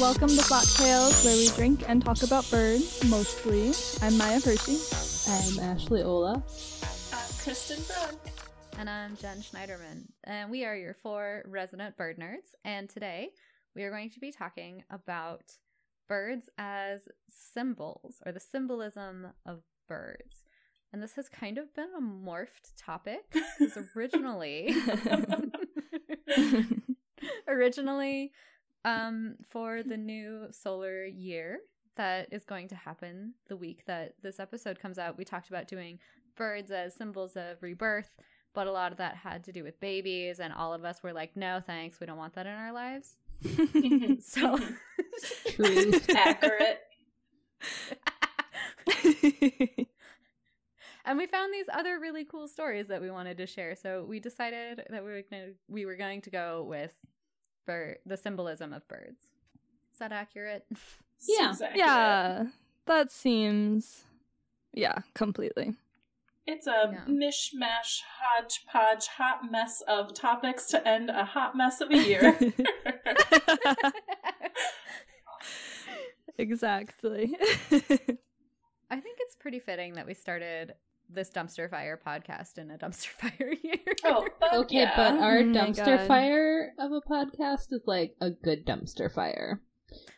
Welcome to Flock Tales, where we drink and talk about birds, mostly. I'm Maya Hershey. I'm Ashley Ola. I'm Kristen Brook. And I'm Jen Schneiderman. And we are your four resident bird nerds. And today we are going to be talking about birds as symbols or the symbolism of birds. And this has kind of been a morphed topic because originally originally um for the new solar year that is going to happen the week that this episode comes out we talked about doing birds as symbols of rebirth but a lot of that had to do with babies and all of us were like no thanks we don't want that in our lives so Truth. Accurate. and we found these other really cool stories that we wanted to share so we decided that we were going to, we were going to go with bird the symbolism of birds is that accurate Yeah. Accurate. yeah, that seems. Yeah, completely. It's a Yeah. mishmash, hodgepodge, hot mess of topics to end a hot mess of a year. exactly. I think it's pretty fitting that we started this dumpster fire podcast in a dumpster fire year. oh, Okay, yeah. but our Oh dumpster God. fire of a podcast is like a good dumpster fire.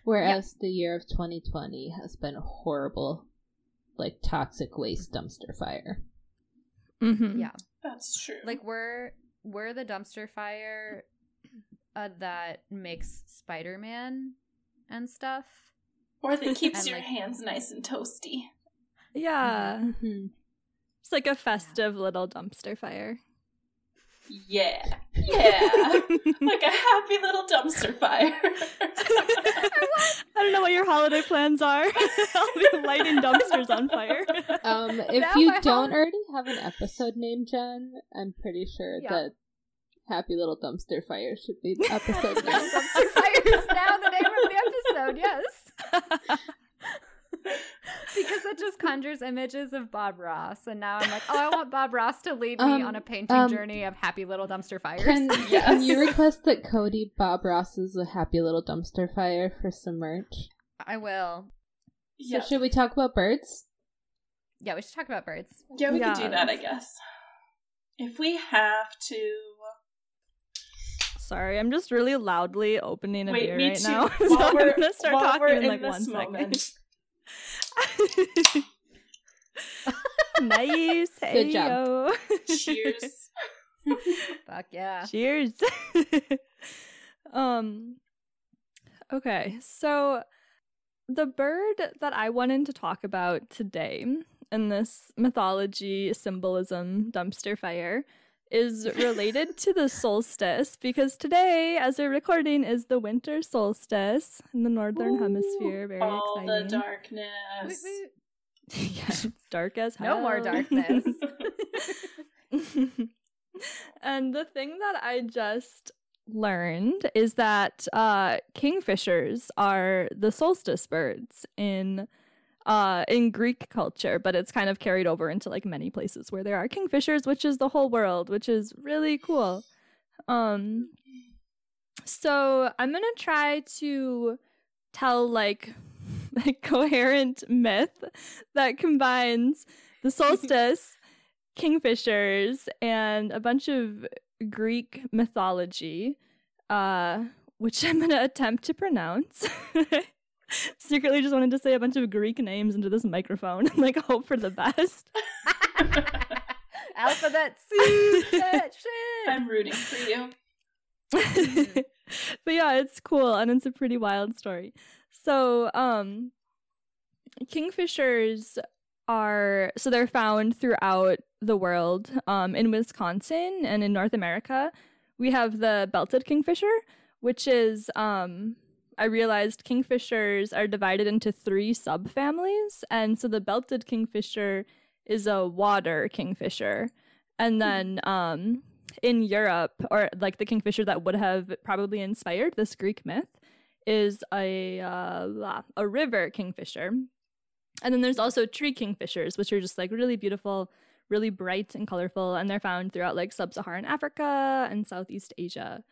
Whereas the year of 2020 has been a horrible, like toxic waste dumpster fire. hmm yeah. That's true. Like we're we're the dumpster fire uh, that makes Spider-Man and stuff. or that keeps and, your like- hands nice and toasty. Yeah, Mhm. It's like a festive little dumpster fire. Yeah. Yeah. like a happy little dumpster fire. I don't know what your holiday plans are. I'll be lighting dumpsters on fire. Um, if Now you don't hol- already have an episode name, Jen, I'm pretty sure Yeah. that Happy Little Dumpster Fire should be the episode name. dumpster fire is now the name of the episode. Yes. because it just conjures images of Bob Ross, and now I'm like, oh, I want Bob Ross to lead me Um, on a painting um, journey of happy little dumpster fires. Can, Yes. can you request that Cody Bob Ross is a Happy Little Dumpster Fire for some merch? I will. yeah. So should we talk about birds? Yeah, we should talk about birds. yeah, we could do that, I guess. If we have to. Sorry, I'm just really loudly opening a Wait, beer me right too. now. so While I'm we're, gonna start talking in in like one this moment. second. nice. Hey job. Cheers. Fuck yeah. Cheers. um okay, so the bird that I wanted to talk about today in this mythology symbolism dumpster fire is related to the solstice because today, as we're recording, is the winter solstice in the northern Ooh, hemisphere. Very All the exciting. darkness. Woot woot. yeah, it's dark as hell. No more darkness. and the thing that I just learned is that uh, kingfishers are the solstice birds in uh, in Greek culture, but it's kind of carried over into like many places where there are kingfishers, which is the whole world, which is really cool. Um, so I'm gonna try to tell like a coherent myth that combines the solstice, kingfishers, and a bunch of Greek mythology, uh, which I'm gonna attempt to pronounce. Secretly, just wanted to say a bunch of Greek names into this microphone and like hope for the best. Alphabet soup. that shit. I'm rooting for you. but yeah, it's cool and it's a pretty wild story. So, um kingfishers are so they're found throughout the world. Um in Wisconsin and in North America, we have the belted kingfisher, which is um I realized kingfishers are divided into three subfamilies and so the belted kingfisher is a water kingfisher. And then um in Europe, or like the kingfisher that would have probably inspired this Greek myth, is a uh, a river kingfisher. And then there's also tree kingfishers, which are just like really beautiful, really bright and colorful, and they're found throughout like sub-Saharan Africa and Southeast Asia.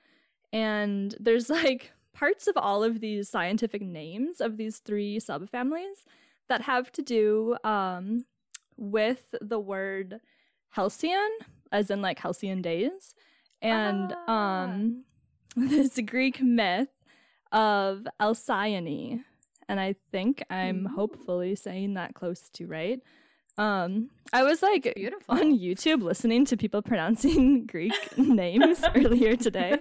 And there's like parts of all of these scientific names of these three subfamilies that have to do um, with the word halcyon, as in like halcyon days, and Ah. um, this Greek myth of Alcyone. And I think I'm Ooh. hopefully saying that close to right. Um, I was like Beautiful. on YouTube listening to people pronouncing Greek names earlier today.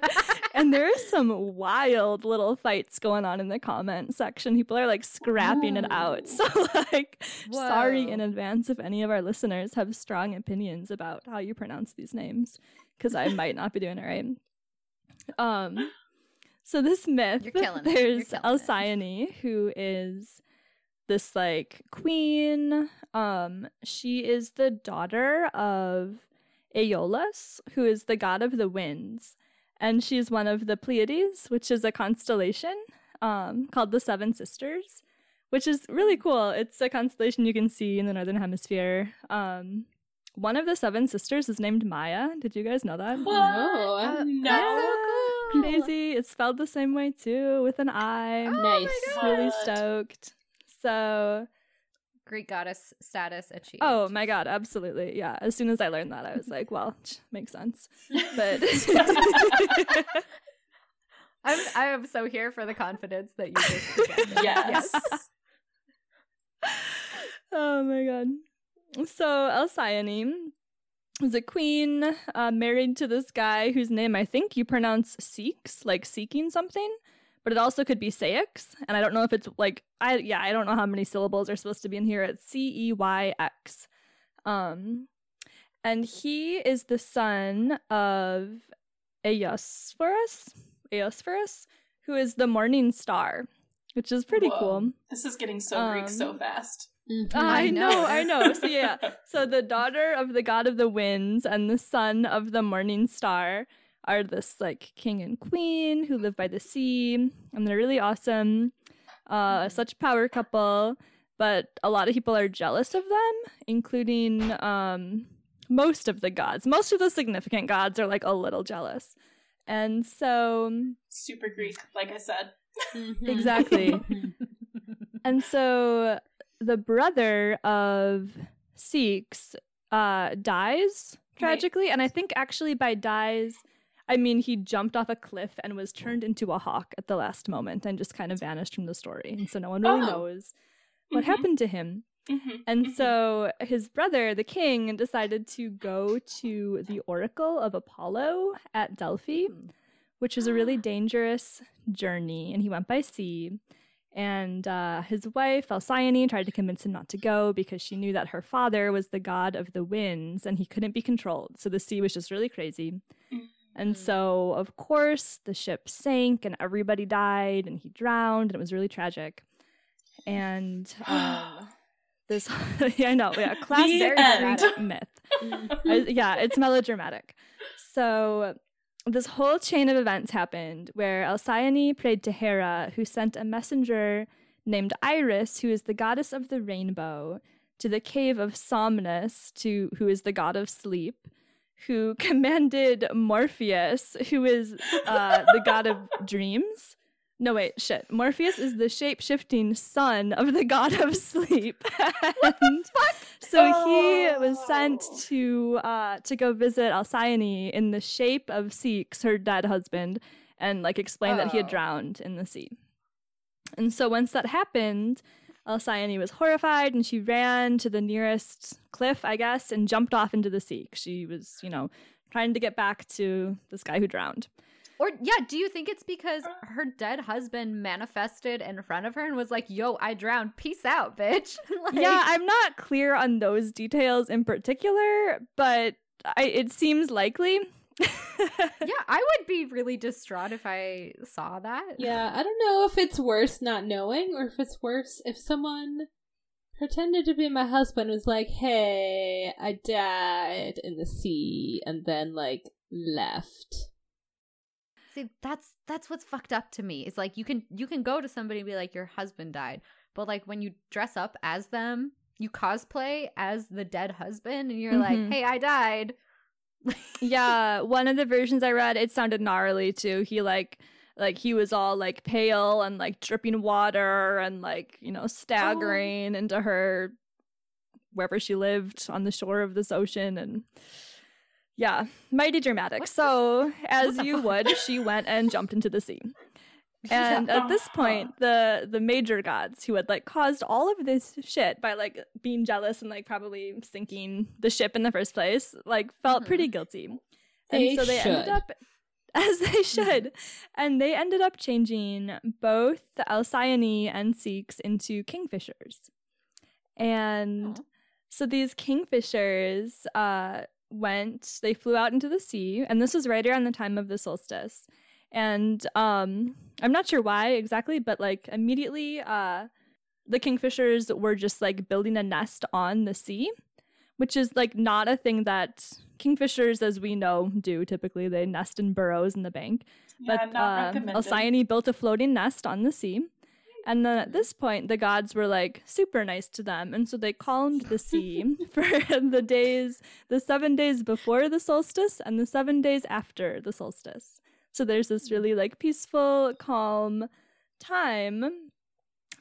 And there are some wild little fights going on in the comment section. People are like scrapping it out. So like sorry in advance if any of our listeners have strong opinions about how you pronounce these names because I might not be doing it right. Um so this myth You're killing it. You're there's. Alcyone who is this like queen. Um she is the daughter of Aeolus who is the god of the winds. And she's one of the Pleiades which is a constellation um called the seven sisters which is really cool. It's a constellation you can see in the northern hemisphere. Um one of the seven sisters is named Maya. Did you guys know that? What? No, Uh, no. That's so cool. crazy. It's spelled the same way too with an I. Oh Nice. my really stoked so Greek goddess status achieved. Oh my god, absolutely. Yeah. As soon as I learned that, I was like, well, makes sense. But I'm I'm so here for the confidence that you just projected. yes. oh my god. So Alcyone was a queen uh, married to this guy whose name I think you pronounce Seeks, like seeking something, but it also could be Ceyx, and I don't know if it's like I yeah I don't know how many syllables are supposed to be in here. It's C E Y X, um, and he is the son of Eosphorus, Eosphorus, who is the morning star, which is pretty Whoa. cool. This is getting so Greek so Um, fast. Mhm. I, I know, know. I know. So yeah, so the daughter of the god of the winds and the son of the morning star are this like king and queen who live by the sea, and they're really awesome. Uh, such power couple, but a lot of people are jealous of them, including um most of the gods. Most of the significant gods are like a little jealous, and so Super Greek, like I said. Mhm. Exactly. And so the brother of Ceyx uh, dies tragically. And I think actually by dies, I mean he jumped off a cliff and was turned into a hawk at the last moment and just kind of vanished from the story. And so no one really Oh. knows what Mhm. happened to him. Mhm, And mhm. so his brother, the king, decided to go to the Oracle of Apollo at Delphi, which was a really dangerous journey. And he went by sea. And uh, his wife, Alcyone, tried to convince him not to go because she knew that her father was the god of the winds and he couldn't be controlled. So the sea was just really crazy. And so, of course, the ship sank and everybody died and he drowned and it was really tragic. And um, this, yeah, I know, yeah, classic dramatic myth. I- yeah, it's melodramatic. So this whole chain of events happened where Alcyone prayed to Hera, who sent a messenger named Iris, who is the goddess of the rainbow, to the cave of Somnus, to who is the god of sleep, who commanded Morpheus, who is uh, the god of dreams. No, wait, shit. Morpheus is the shape shifting son of the god of sleep. and so he was sent Oh. to uh, to go visit Alcyone in the shape of Ceyx, her dead husband, and like explain that he had Oh. drowned in the sea. And so once that happened, Alcyone was horrified and she ran to the nearest cliff, I guess, and jumped off into the sea. She was, you know, trying to get back to this guy who drowned. Or yeah, do you think it's because her dead husband manifested in front of her and was like, "Yo, I drowned. Peace out, bitch." Like- yeah, I'm not clear on those details in particular, but I, it seems likely. yeah, I would be really distraught if I saw that. Yeah, I don't know if it's worse not knowing or if it's worse if someone pretended to be my husband was like, "Hey, I died in the sea," and then like left. See, that's that's what's fucked up to me. It's like you can you can go to somebody and be like, "Your husband died," but like when you dress up as them, you cosplay as the dead husband, and you're like, Mhm. "Hey, I died." Yeah, one of the versions I read, it sounded gnarly too. He like like he was all like pale and like dripping water and like you know staggering into her wherever she lived on the shore of this ocean and yeah mighty dramatic. What so as you would she went and jumped into the sea and at this point the the major gods who had like caused all of this shit by like being jealous and like probably sinking the ship in the first place like felt Mhm. pretty guilty. They and so they ended up as they should and they ended up changing both the alcyone and Ceyx into kingfishers. And Aw. so these kingfishers uh went they flew out into the sea and this was right around the time of the solstice and um i'm not sure why exactly but like immediately uh the kingfishers were just like building a nest on the sea which is like not a thing that kingfishers as we know do typically they nest in burrows in the bank Yeah, but not uh. Alcyone built a floating nest on the sea. And then at this point, the gods were like super nice to them. And so they calmed the sea for the days, the seven days before the solstice and the seven days after the solstice. So there's this really like peaceful, calm time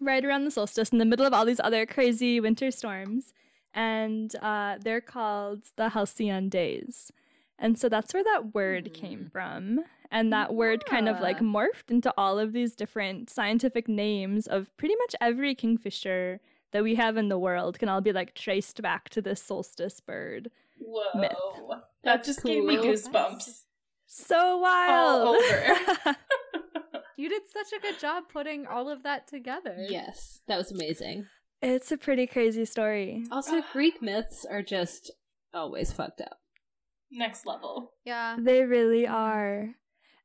right around the solstice in the middle of all these other crazy winter storms. And uh, they're called the Halcyon days. And so that's where that word came from. And that word kind of like morphed into all of these different scientific names of pretty much every kingfisher that we have in the world can all be like traced back to this solstice bird. Whoa. myth. That That's just gave me cool. goosebumps. So wild. over. You did such a good job putting all of that together. Yes, that was amazing. it's a pretty crazy story. Also, Greek myths are just always fucked up. Next level. Yeah. They really are.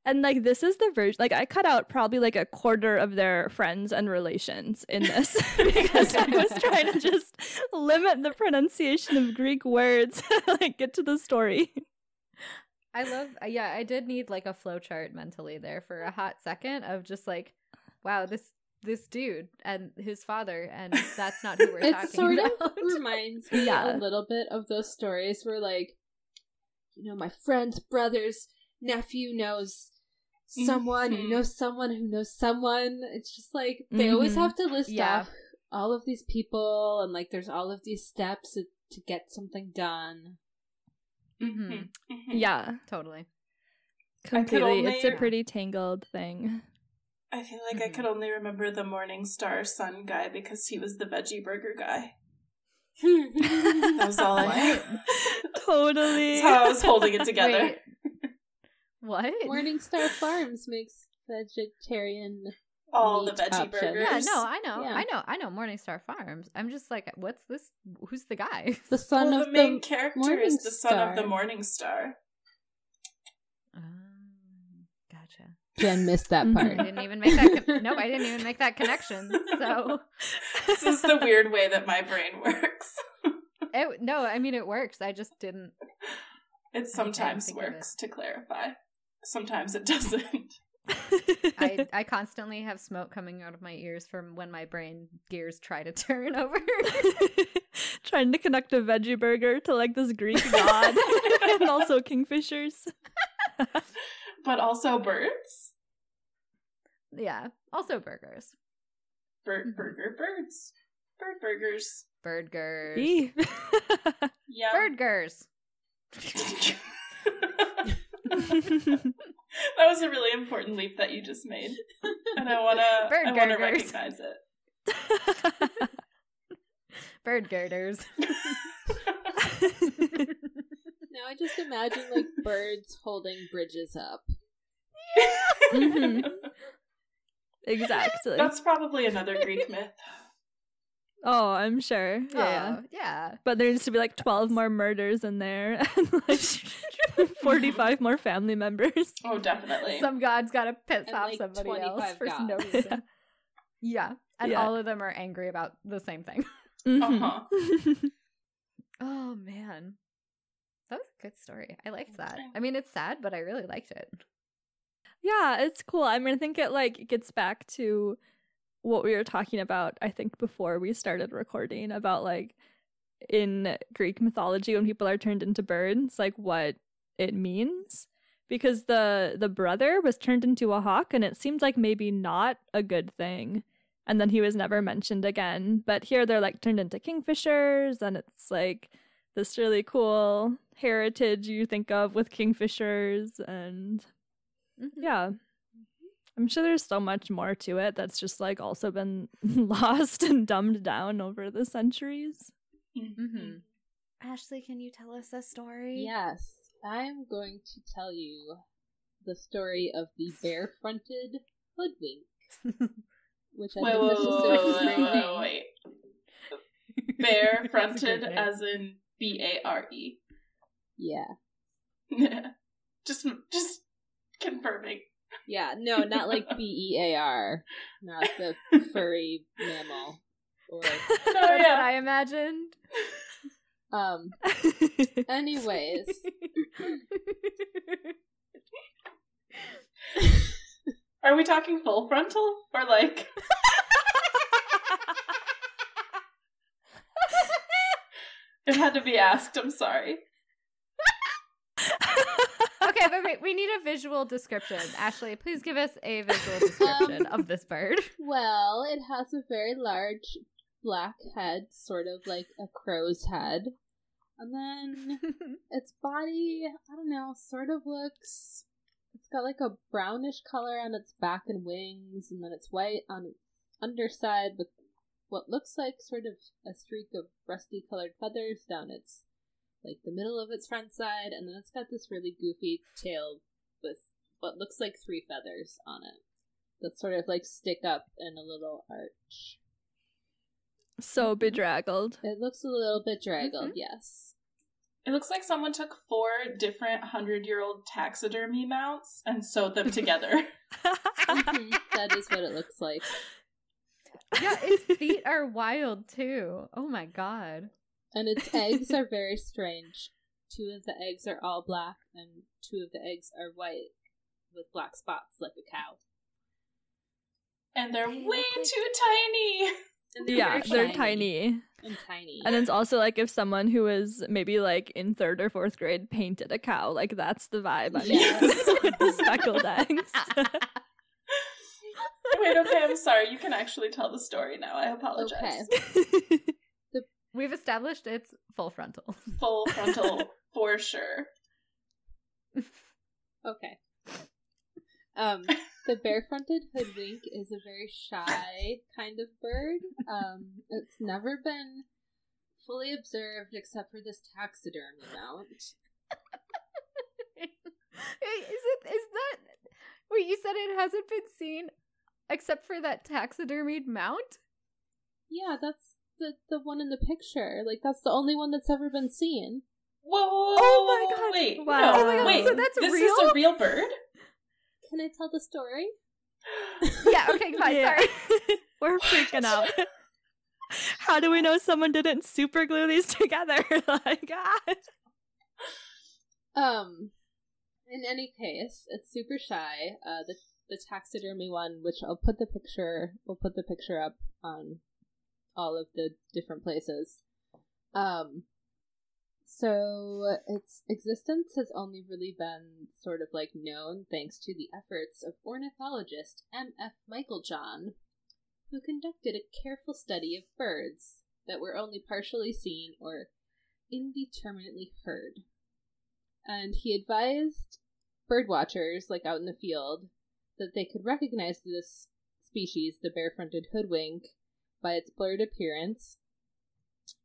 And like this is the version like I cut out probably like a quarter of their friends and relations in this because I was trying to just limit the pronunciation of Greek words, like get to the story. I love uh, yeah, I did need like a flow chart mentally there for a hot second of just like, wow, this this dude and his father and that's not who we're talking about. It talking sort of about. reminds me Yeah. a little bit of those stories where, like, you know, my friend's brother's nephew knows someone who Mhm. knows someone who knows someone. It's just like they always Mhm. have to list Yeah. off all of these people and like there's all of these steps to, to get something done. Mhm. Mhm. Yeah, Totally. completely. it's a pretty tangled thing. I feel like I Mhm. could only remember the Morning Star Sun guy because he was the veggie burger guy. that That was all I Totally. That's how I was holding it together. Wait. What? Morningstar Farms makes vegetarian. All the veggie options. burgers. Yeah, no, I know, Yeah. I know, I know. Morningstar Farms. I'm just like, what's this? Who's the guy? The son well, of the main the character is the son of the Morningstar. Morning Star. Um, gotcha. Jen missed that Mhm. I part. didn't even make that. Con- nope, I didn't even make that connection. So, This is the weird way that my brain works. it, no, I mean it works. I just didn't. It sometimes think of it. works to clarify. Sometimes it doesn't. I I constantly have smoke coming out of my ears from when my brain gears try to turn over. Trying to connect a veggie burger to like this Greek god and also kingfishers. But also birds. yeah. Also burgers, Bird Mhm. burger birds. Bird burgers. burgers. Yeah. burgers. that was a really important leap that you just made. And I wanna I wanna recognize it. Bird girders. Now I just imagine like birds holding bridges up. Mhm. exactly. That's probably another Greek myth. Oh, I'm sure. Yeah. yeah. Oh, yeah. But there needs to be like 12 more murders in there and like 45 more family members. Oh, definitely. Some god's got to piss And, off like, somebody 25 else for no reason. yeah. And Yeah. all of them are angry about the same thing. Mhm. Uh-huh. Oh, man. That was a good story. I liked that. I mean, it's sad, but I really liked it. yeah, it's cool. I mean, I think it like gets back to what we were talking about, I think, before we started recording about like in Greek mythology when people are turned into birds, like what it means. because the the brother was turned into a hawk and it seemed like maybe not a good thing. And then he was never mentioned again. But here they're like turned into kingfishers and it's like this really cool heritage you think of with kingfishers and Mhm. yeah. I'm sure there's so much more to it that's just like also been lost and dumbed down over the centuries. Mhm. Ashley, can you tell us a story? Yes, I'm going to tell you the story of the bare-fronted hoodwink, which I Wait, think wait, that's wait, just a wait, great wait, name. wait, wait. That's Bare-fronted as in B A R E. Yeah. Yeah, Just, just confirming. Yeah, no, not like B E A R, not the furry mammal, or No, That's yeah. I imagined. um. Anyways, Are we talking full frontal or like? it had to be asked. I'm sorry. Okay, but wait, we need a visual description. Ashley, please give us a visual um, description of this bird. well, it has a very large black head, sort of like a crow's head, and then its body, I don't know, sort of looks. It's got like a brownish color on its back and wings, and then it's white on its underside with what looks like sort of a streak of rusty colored feathers down its like the middle of its front side, and then it's got this really goofy tail with what looks like three feathers on it that sort of like stick up in a little arch. so bedraggled. It looks a little bit draggled, yes. It looks like someone took four different hundred-year-old taxidermy mounts and sewed them together. Mhm, that is what it looks like. yeah, its feet are wild too. Oh my god. And its eggs are very strange. Two of the eggs are all black, and two of the eggs are white with black spots like a cow. and they're They way like- too tiny. And yeah, they're tiny. and tiny. And it's also like if someone who was maybe like in third or fourth grade painted a cow, like that's the vibe I'm Yes. with the speckled eggs. Wait, okay, I'm sorry. You can actually tell the story now. I apologize. Okay. We've established it's full frontal. Full frontal for sure. Okay. Um, the bare-fronted hoodwink is a very shy kind of bird. Um, it's never been fully observed except for this taxidermy mount. Is it is that Wait, you said it hasn't been seen except for that taxidermied mount? Yeah, that's the the one in the picture. Like that's the only one that's ever been seen. Whoa, whoa, whoa, Oh my God. Wait, Wow. no, Oh my God, wait. so that's this real? is a real bird? Can I tell the story? Yeah, okay, fine, Yeah. sorry. We're freaking out. How do we know someone didn't super glue these together? like, ah. Um, in any case, it's super shy. Uh, the the taxidermy one, which I'll put the picture, we'll put the picture up on all of the different places. Um, so its existence has only really been sort of like known thanks to the efforts of ornithologist M. F. Meiklejohn, who conducted a careful study of birds that were only partially seen or indeterminately heard and he advised bird watchers, like out in the field, that they could recognize this species, the bare-fronted hoodwink, by its blurred appearance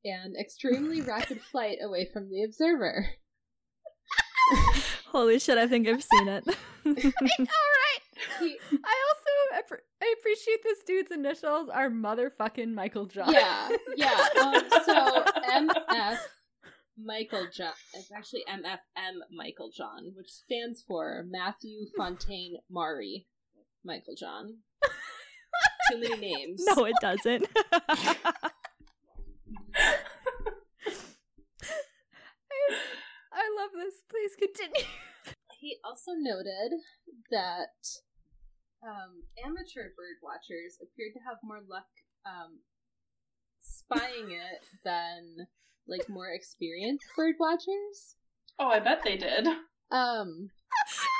and extremely rapid flight away from the observer. Holy shit, I think I've seen it. All right. He- I also I appreciate this dude's initials are motherfucking Meiklejohn. yeah, yeah. Um, so MF Meiklejohn. It's actually MFM Meiklejohn, which stands for Matthew Fontaine Maury Meiklejohn. Too many names. no, it doesn't. I love this. Please continue. He also noted that um, amateur bird watchers appeared to have more luck um, spying it than like more experienced bird watchers. Oh, I bet they did. Um,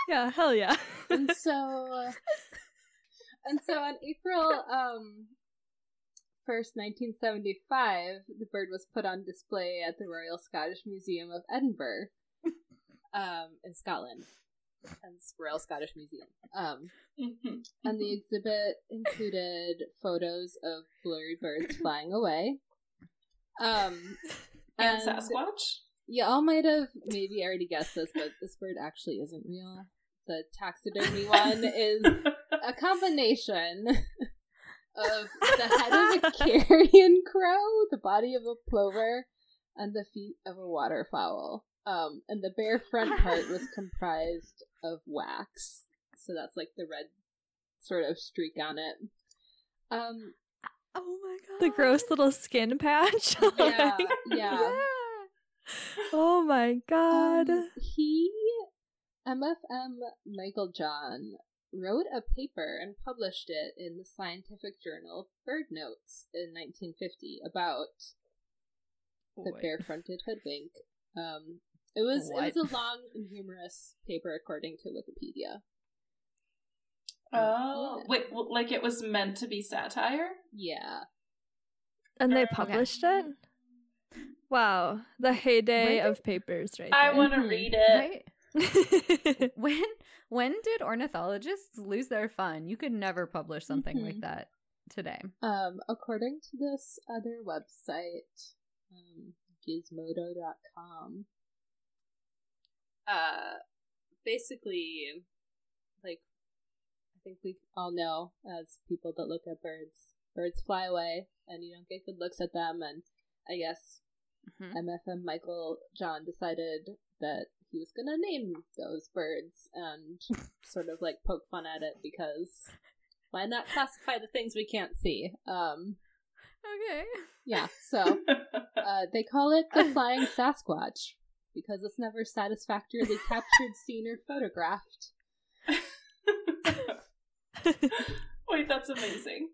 Yeah, hell yeah. and so and so on April um 1st, 1975, the bird was put on display at the Royal Scottish Museum of Edinburgh um in Scotland. Hence Royal Scottish Museum. Um and the exhibit included photos of blurry birds flying away. Um and Sasquatch. you all might have maybe already guessed this, but this bird actually isn't real. The taxidermy one is a combination of the head of a carrion crow, the body of a plover, and the feet of a waterfowl. Um, and the bare front part was comprised of wax. So that's like the red sort of streak on it. Um, Oh my god. the gross little skin patch. yeah, Like, yeah. oh my god. Um, he, MFM Meiklejohn, wrote a paper and published it in the scientific journal Bird Notes in 1950 about the Boy. bare-fronted hoodwink. Um, it was What? it was a long and humorous paper according to Wikipedia. Oh, Yeah. wait, w- like it was meant to be satire? Yeah, and they Okay. published it? Wow. The heyday When of papers right I want to Mhm. read it. Right? When when did ornithologists lose their fun? You could never publish something like Mhm. that today. Um, according to this other website, um, gizmodo.com, uh, basically, like, I think we all know as people that look at birds, birds fly away and you don't get good looks at them, and I guess Mhm. MFM Michael John decided that he was gonna name those birds and sort of like poke fun at it because why not classify the things we can't see? Um, Okay. yeah, so uh, they call it the flying Sasquatch because it's never satisfactorily captured, seen, or photographed. Wait, that's amazing.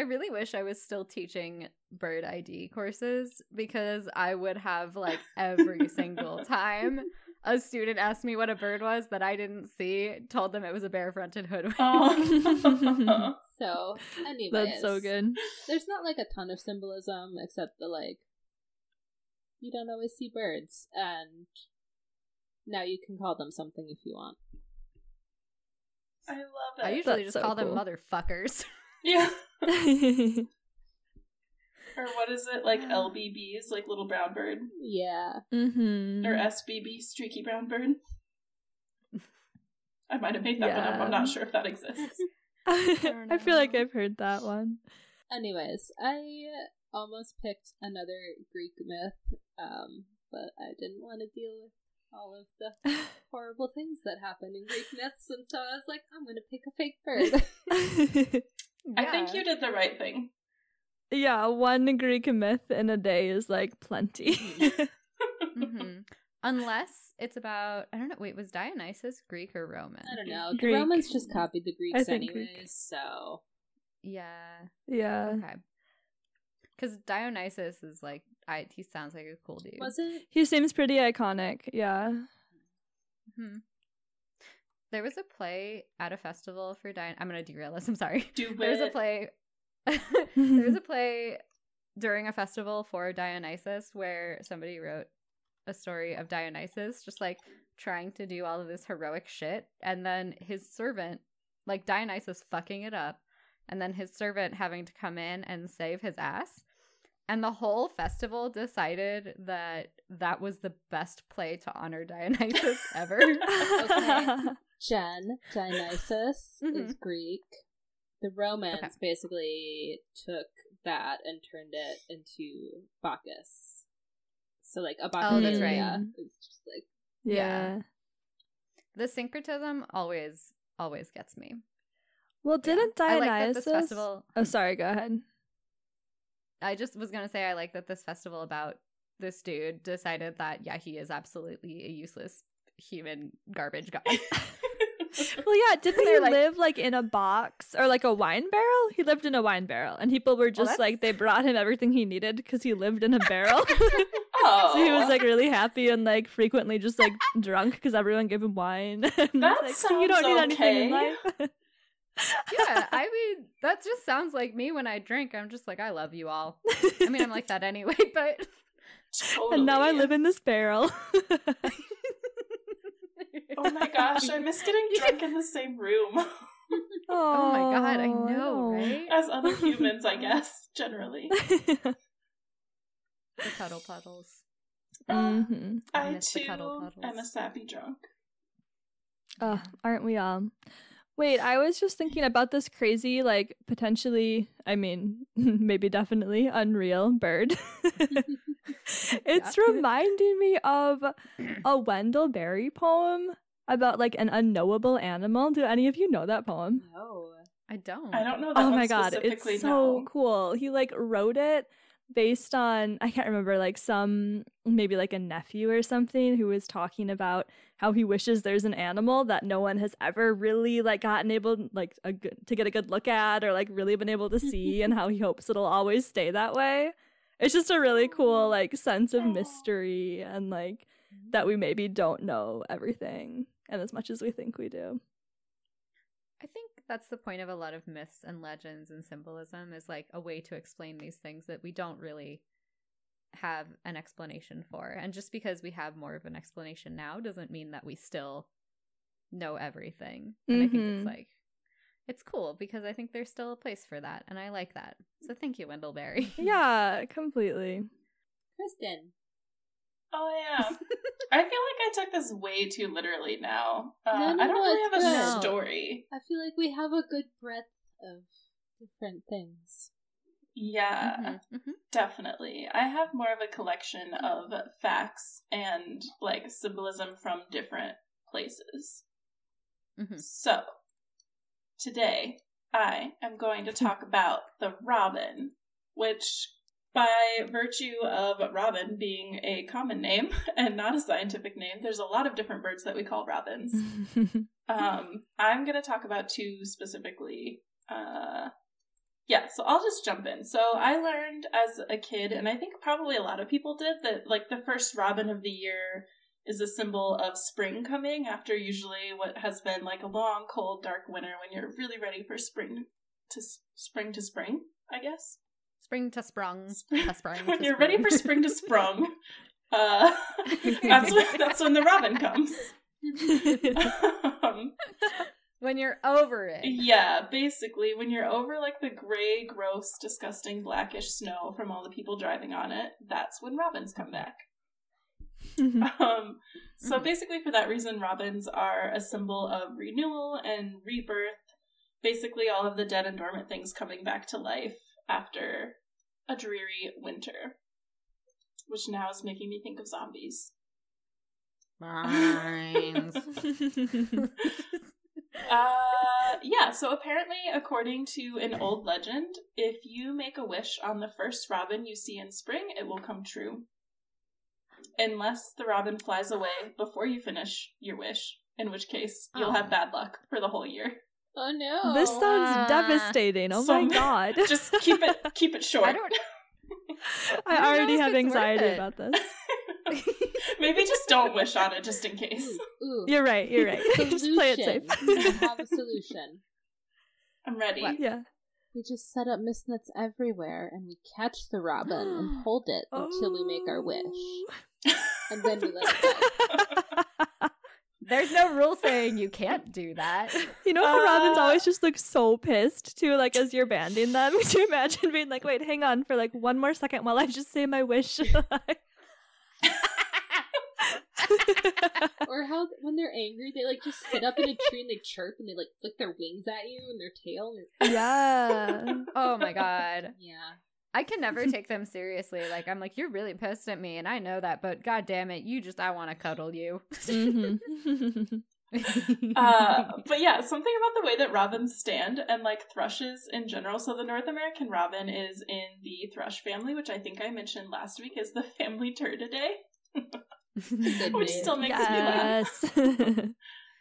I really wish I was still teaching bird ID courses because I would have like every single time a student asked me what a bird was that I didn't see, told them it was a bare-fronted hoodwink. Oh. So, anyways, That's so good. There's not like a ton of symbolism except the like, you don't always see birds, and now you can call them something if you want. I love it. I usually That's just so call them motherfuckers. yeah. Or what is it? Like LBBs, like little brown bird? Yeah. mm-hmm. Or SBB, streaky brown bird? I might have made that one up. I'm not sure if that exists. I feel like. I've heard that one. Anyways, I almost picked another Greek myth, um, but I didn't want to deal with all of the horrible things that happen in Greek myths, and so I was like, I'm gonna pick a fake bird. I think you did the right thing. yeah, one Greek myth in a day is like plenty. Mhm. Unless it's about I don't know. Wait, was Dionysus Greek or Roman? I don't know. The Romans just copied the Greeks think anyways, Greek. so Yeah. yeah. Okay. Because Dionysus is like, I he sounds like a cool dude. was it? He seems pretty iconic. Yeah. Hmm. There was a play at a festival for Dion. I'm gonna derail this. I'm sorry. Do There was a play. there was a play during a festival for Dionysus where somebody wrote a story of Dionysus just like trying to do all of this heroic shit, and then his servant, like Dionysus, fucking it up, and then his servant having to come in and save his ass. And the whole festival decided that that was the best play to honor Dionysus ever. Okay. Jen, Dionysus is Mhm. Greek. The Romans Okay. basically took that and turned it into Bacchus. So like a Bacchus Oh, that's right. It's just like yeah. the syncretism always, always gets me. Well, didn't I like Dionysus? this festival. Oh, sorry. Go ahead. I just was gonna say I like that this festival about this dude decided that yeah he is absolutely a useless human garbage guy. Well, yeah. Didn't They're he like- live like in a box or like a wine barrel? He lived in a wine barrel, and people were just that's- like they brought him everything he needed because he lived in a barrel. Oh, So he was oh. like really happy and like frequently just like drunk because everyone gave him wine. And he's That like, "So you don't sounds need anything in okay." life. yeah, I mean, that just sounds like me when I drink. I'm just like, I love you all. I mean, I'm like that anyway, but. totally. and now I live in this barrel. Oh my gosh, I miss getting drunk in the same room Oh my god, I Oh, know, right? as other humans, I guess, generally. The cuddle puddles. hmm I I miss the too cuddle puddles. am a sappy drunk. Oh, aren't we all? Wait, I was just thinking about this crazy, like potentially, I mean, maybe definitely unreal bird. it's Yeah. reminding me of a Wendell Berry poem about like an unknowable animal. Do any of you know that poem? No. I don't. I don't know that Oh one my god, specifically it's so now. cool. He like wrote it based on I can't remember like some maybe like a nephew or something who was talking about how he wishes there's an animal that no one has ever really like gotten able like a good to get a good look at or like really been able to see and how he hopes it'll always stay that way. It's just a really cool like sense of mystery and like mm-hmm. that we maybe don't know everything and as much as we think we do. I think that's the point of a lot of myths and legends and symbolism is like a way to explain these things that we don't really have an explanation for. And just because we have more of an explanation now doesn't mean that we still know everything. And I think it's mm-hmm. like it's cool because I think there's still a place for that and I like that. So thank you, Wendell Berry. Yeah, completely. Kristen. Oh yeah. I feel like I took this way too literally now. Uh, No, no, I don't no, really have a story. I feel like we have a good breadth of different things. Yeah, Mhm, mhm. definitely. I have more of a collection of facts and like symbolism from different places. Mhm. So, today I am going to talk about the robin, which, by virtue of robin being a common name and not a scientific name, there's a lot of different birds that we call robins. Um, I'm going to talk about two specifically. Uh, yeah, so I'll just jump in. So I learned as a kid, and I think probably a lot of people did, that like the first robin of the year is a symbol of spring coming after usually what has been like a long, cold, dark winter when you're really ready for spring to spring to spring, I guess. Spring to sprung. To sprung when to you're ready for spring to sprung, uh, that's when that's when the robin comes. um, when you're over it. Yeah, basically, when you're over like the gray, gross, disgusting, blackish snow from all the people driving on it, that's when robins come back. Um, so Mhm. basically, for that reason, robins are a symbol of renewal and rebirth. Basically, all of the dead and dormant things coming back to life after a dreary winter, which now is making me think of zombies. Mines. Uh, yeah, so apparently, according to an old legend, if you make a wish on the first robin you see in spring, it will come true. Unless the robin flies away before you finish your wish, in which case you'll Oh. have bad luck for the whole year. Oh no. this sounds Ah. devastating. Oh So- my god. Just keep it keep it short. I don't I I already have anxiety about this. Maybe just don't wish on it just in case. Ooh, ooh. You're right. You're right. just play it safe. We have a solution. I'm ready. What? yeah. We just set up mist nets everywhere and we catch the robin and hold it until we make our wish. And then we let it go. There's no rule saying you can't do that. You know how robins Uh, always just look so pissed too, like as you're banding them. Could you imagine being like, wait, hang on for like one more second while I just say my wish? Or how when they're angry, they like just sit up in a tree and they chirp and they like flick their wings at you and their tail. And yeah. oh my god. yeah. I can never take them seriously. Like I'm like, you're really pissed at me, and I know that, but god damn it, you just I want to cuddle you. Mhm. uh, but yeah, something about the way that robins stand and like thrushes in general. So the North American robin is in the thrush family, which I think I mentioned last week is the family Turdidae, Good which still makes me laugh.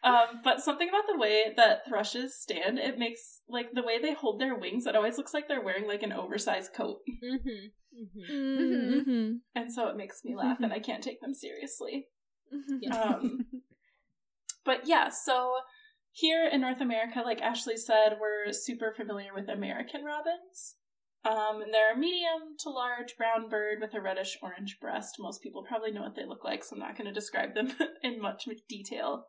Yes. Um, but something about the way that thrushes stand, it makes like the way they hold their wings. It always looks like they're wearing like an oversized coat, Mm-hmm. Mm-hmm. Mm-hmm. and so it makes me laugh, and I can't take them seriously. Yeah. Um, but yeah, so here in North America, like Ashley said, we're super familiar with American robins. Um, and they're a medium to large brown bird with a reddish orange breast. Most people probably know what they look like, so I'm not going to describe them in much detail.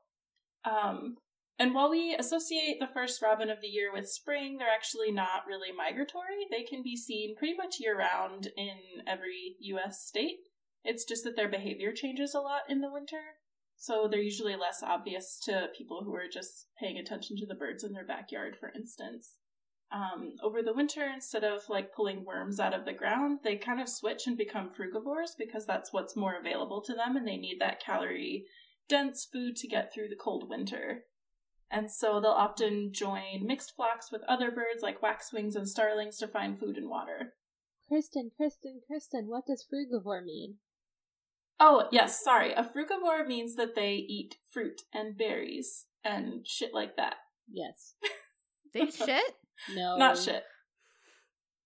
Um, and while we associate the first robin of the year with spring, they're actually not really migratory. They can be seen pretty much year round in every US state. It's just that their behavior changes a lot in the winter. So they're usually less obvious to people who are just paying attention to the birds in their backyard, for instance. Um, over the winter, instead of like pulling worms out of the ground, they kind of switch and become frugivores because that's what's more available to them and they need that calorie dense food to get through the cold winter. And so they'll often join mixed flocks with other birds like waxwings and starlings to find food and water. Kristen, Kristen, Kristen, what does frugivore mean? Oh, yes, sorry. A frugivore means that they eat fruit and berries and shit like that. Yes. they shit. No. Not shit.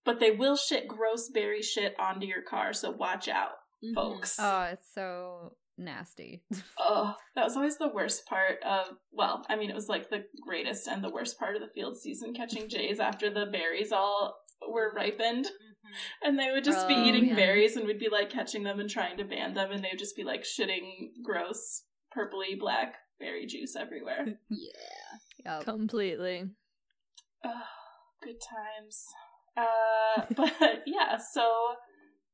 But they will shit gross berry shit onto your car, so watch out, Mhm. folks. Oh, it's so nasty. Oh, that was always the worst part of, well, I mean, it was like the greatest and the worst part of the field season, catching jays after the berries all were ripened. And they would just be Oh, eating yeah. berries and we'd be like catching them and trying to ban them, and they would just be like shitting gross, purpley black berry juice everywhere. Yeah. Yup. Completely. Oh, good times. Uh, but yeah, so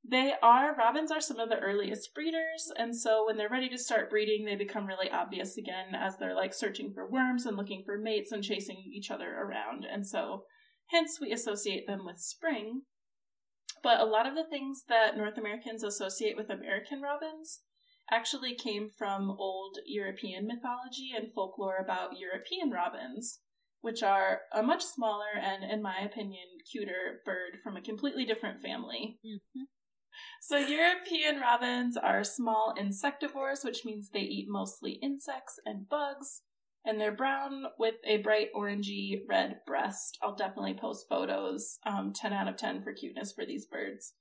they are robins are some of the earliest breeders, and so when they're ready to start breeding, they become really obvious again as they're like searching for worms and looking for mates and chasing each other around, and so hence we associate them with spring. But a lot of the things that North Americans associate with American robins actually came from old European mythology and folklore about European robins which are a much smaller and, in my opinion, cuter bird from a completely different family. Mhm. So, European robins are small insectivores, which means they eat mostly insects and bugs, and they're brown with a bright orangey red breast. I'll definitely post photos. Um, 10 out of 10 for cuteness for these birds.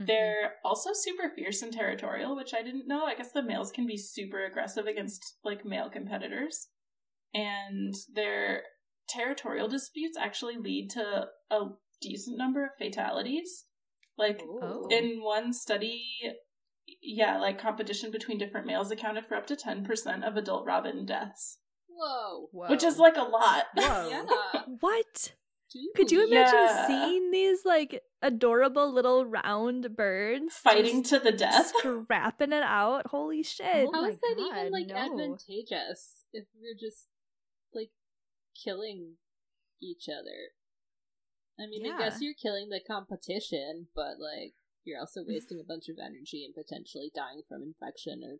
Mhm. They're also super fierce and territorial, which I didn't know. I guess the males can be super aggressive against like male competitors. And their territorial disputes actually lead to a decent number of fatalities. Like Oh. in one study, yeah, like competition between different males accounted for up to 10% of adult robin deaths, Whoa. Whoa. which is like a lot. Whoa. Yeah. What? Dude. Could you imagine Yeah. seeing these like adorable little round birds Fighting to the death. scrapping it out? Holy shit! Oh How my that God, even like no. advantageous if we're just like killing each other? I mean, I guess you're killing the competition, but like you're also wasting a bunch of energy and potentially dying from infection or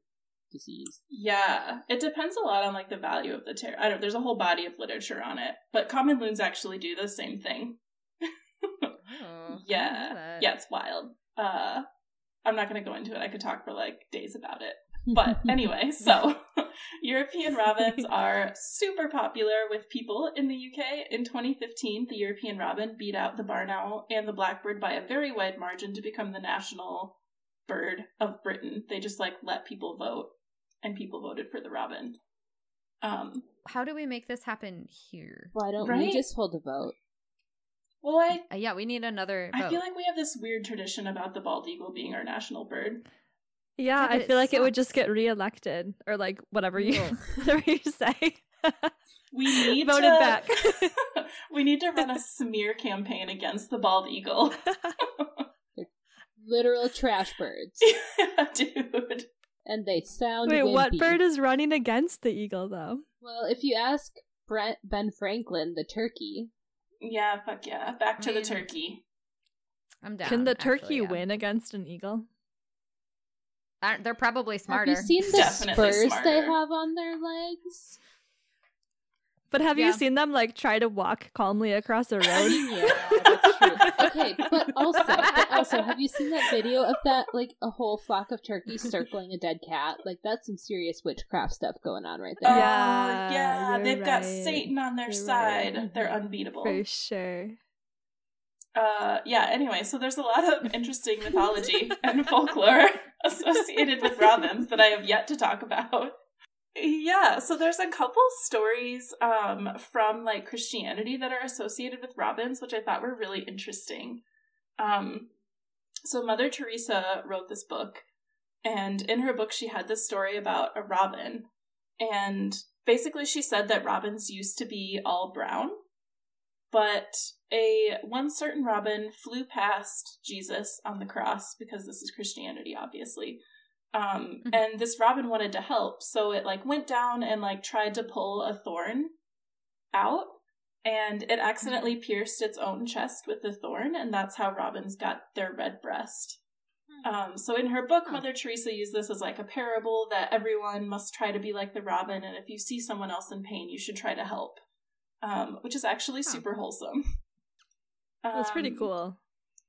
disease. Yeah, it depends a lot on like the value of the ter. I don't. There's a whole body of literature on it, but common loons actually do the same thing. Oh, I didn't know yeah, yeah, it's wild. Uh, I'm not going to go into it. I could talk for like days about it. But anyway, so European robins are super popular with people in the UK. In 2015, the European robin beat out the barn owl and the blackbird by a very wide margin to become the national bird of Britain. They just like let people vote, and people voted for the robin. Um, How do we make this happen here? Why don't we just hold a vote? well, I Uh, yeah, we need another. I feel like we have this weird tradition about the bald eagle being our national bird. Yeah, Yeah, I feel like it would just sucks. get reelected or like whatever you Ugh. whatever you say. We need Voted to, back. we need to run a smear campaign against the bald eagle. Literal trash birds, yeah, Dude. and they sound. Wait, what bird is running against the eagle though? Well, if you ask Brent Ben Franklin, the turkey, Yeah, fuck yeah. Back to I the turkey. I'm down. Can the turkey actually, yeah. win against an eagle? Aren't- They're probably smarter. have you seen the Definitely spurs they have on their legs? But have Yeah. you seen them like try to walk calmly across a road? yeah, that's true. Okay, but also, but also, have you seen that video of that like a whole flock of turkeys circling a dead cat? Like that's some serious witchcraft stuff going on right Oh, there. Yeah, yeah, they've got. Satan on their You're side. right. They're unbeatable. For sure. Uh, yeah, anyway, so there's a lot of interesting mythology and folklore associated with robins that I have yet to talk about. Yeah, so there's a couple stories um, from like Christianity that are associated with robins, which I thought were really interesting. Um, so Mother Teresa wrote this book, and in her book, she had this story about a robin, and basically, she said that robins used to be all brown, but a one certain robin flew past Jesus on the cross because this is Christianity, obviously. Um, Mhm. and this robin wanted to help, so it like went down and like tried to pull a thorn out, and it accidentally pierced its own chest with the thorn, and that's how robins got their red breast. Um, so in her book, Mother Teresa used this as like a parable that everyone must try to be like the robin, and if you see someone else in pain, you should try to help. Um, which is actually super wholesome. That's pretty Um, cool.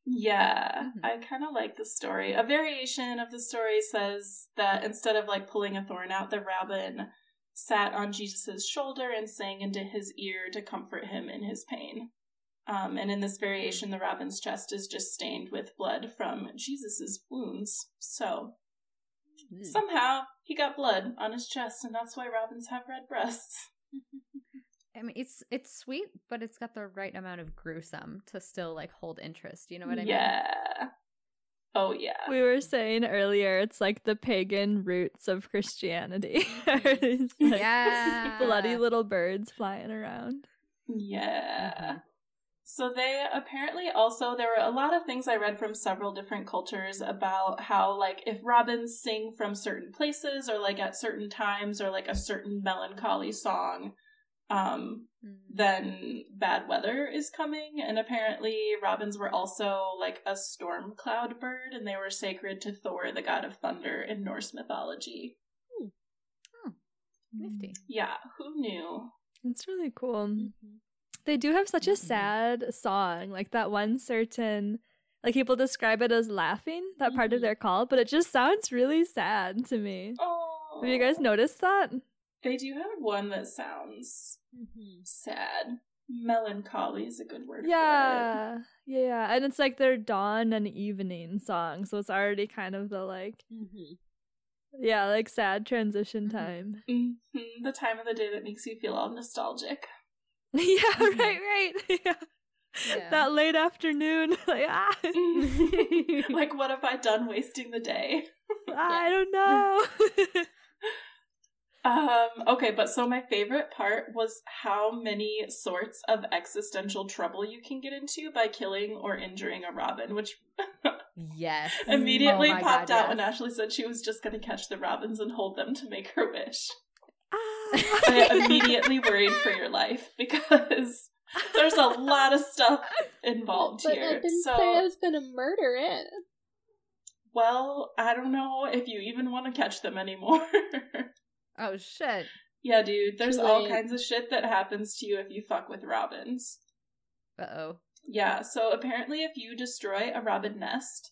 Yeah, Mhm. I kind of like the story. A variation of the story says that instead of like pulling a thorn out, the robin sat on Jesus' shoulder and sang into his ear to comfort him in his pain. Um, and in this variation, the robin's chest is just stained with blood from Jesus' wounds. So Ugh. somehow he got blood on his chest, and that's why robins have red breasts. I mean, it's it's sweet, but it's got the right amount of gruesome to still like hold interest. You know what I mean? yeah. Oh yeah. We were saying earlier, it's like the pagan roots of Christianity. Like Yeah. bloody little birds flying around. Yeah. Mhm. So they apparently also there were a lot of things I read from several different cultures about how like if robins sing from certain places or like at certain times or like a certain melancholy song um Mm. then bad weather is coming and apparently robins were also like a storm cloud bird and they were sacred to Thor the god of thunder in Norse mythology. Nifty. Yeah, who knew? It's really cool. Mhm. They do have such a Mhm. sad song, like that one certain like people describe it as laughing, that part of Mhm. their call, but it just sounds really sad to me. Oh. Have you guys noticed that? They do have one that sounds Mhm. sad. Melancholy is a good word for Yeah. Yeah, yeah. And it's like their dawn and evening song, so it's already kind of the like Mhm. yeah, like sad transition Mhm. time. it. hmm The time of the day that makes you feel all nostalgic. yeah, Mhm. right, right. Yeah. Yeah. That late afternoon, like ah, like, what have I done wasting the day? I don't know. Um, okay, but so my favorite part was how many sorts of existential trouble you can get into by killing or injuring a robin, which yes. immediately Oh popped God, out when. Ashley said she was just going to catch the robins and hold them to make her wish. Ah. I immediately worried for your life because there's a lot of stuff involved But I here. didn't so, say I was gonna murder it. well, I don't know if you even want to catch them anymore. Oh shit. yeah, dude, there's all kinds of shit that happens to you if you fuck with robins. Uh oh. Yeah, so apparently, if you destroy a robin nest,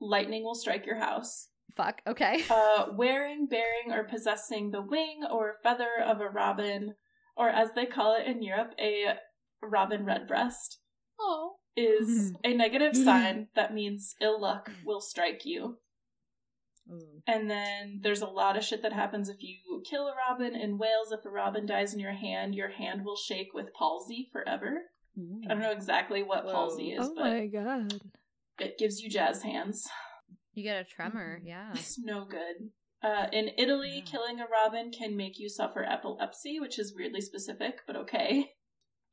lightning will strike your house. Fuck. Okay. Uh, wearing, bearing, or possessing the wing or feather of a robin, or as they call it in Europe, a robin redbreast, Oh. is a negative sign that means ill luck will strike you. Ooh. And then there's a lot of shit that happens if you kill a robin. In Wales, if a robin dies in your hand, your hand will shake with palsy forever. I don't know exactly what Whoa. palsy is, oh but my god. it gives you jazz hands. You get a tremor. Mhm. Yeah. It's no good. Uh, in Italy, Yeah. killing a robin can make you suffer epilepsy, which is weirdly specific, but okay.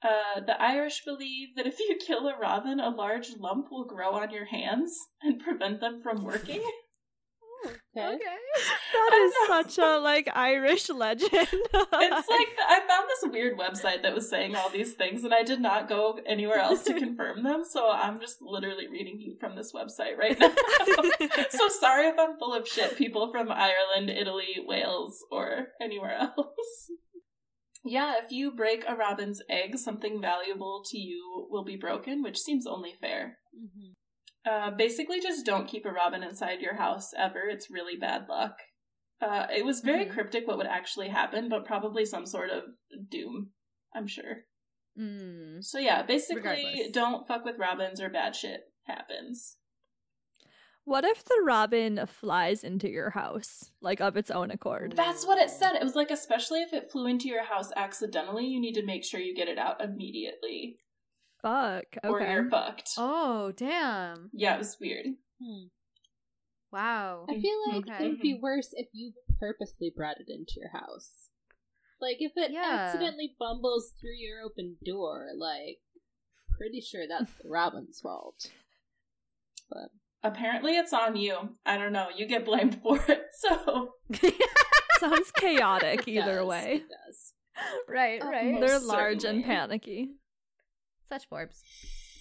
Uh, the Irish believe that if you kill a robin, a large lump will grow on your hands and prevent them from working. Okay. That is such a like Irish legend. it's like I found this weird website that was saying all these things, and I did not go anywhere else to confirm them, so I'm just literally reading you from this website right now. so sorry if I'm full of shit, people from Ireland, Italy, Wales, or anywhere else. Yeah, if you break a robin's egg, something valuable to you will be broken, which seems only fair. Mm-hmm. Uh, basically, just don't keep a robin inside your house ever. It's really bad luck. Uh, it was very Mhm. cryptic what would actually happen, but probably some sort of doom, I'm sure. Mm. So yeah, basically, Regardless. don't fuck with robins or bad shit happens. What if the robin flies into your house, like of its own accord? That's what it said. It was like, especially if it flew into your house accidentally, you need to make sure you get it out immediately, Fuck. or you're fucked. Oh, damn. Yeah, it was weird. Hmm. Wow. I feel like Okay. it would be worse if you purposely brought it into your house. Like if it Yeah. accidentally bumbles through your open door, like pretty sure that's the robin's fault. But Apparently, it's on you. I don't know. You get blamed for it. So Sounds chaotic it either does, way. It does. right, Oh, right. Most They're large and panicky. Such forbs.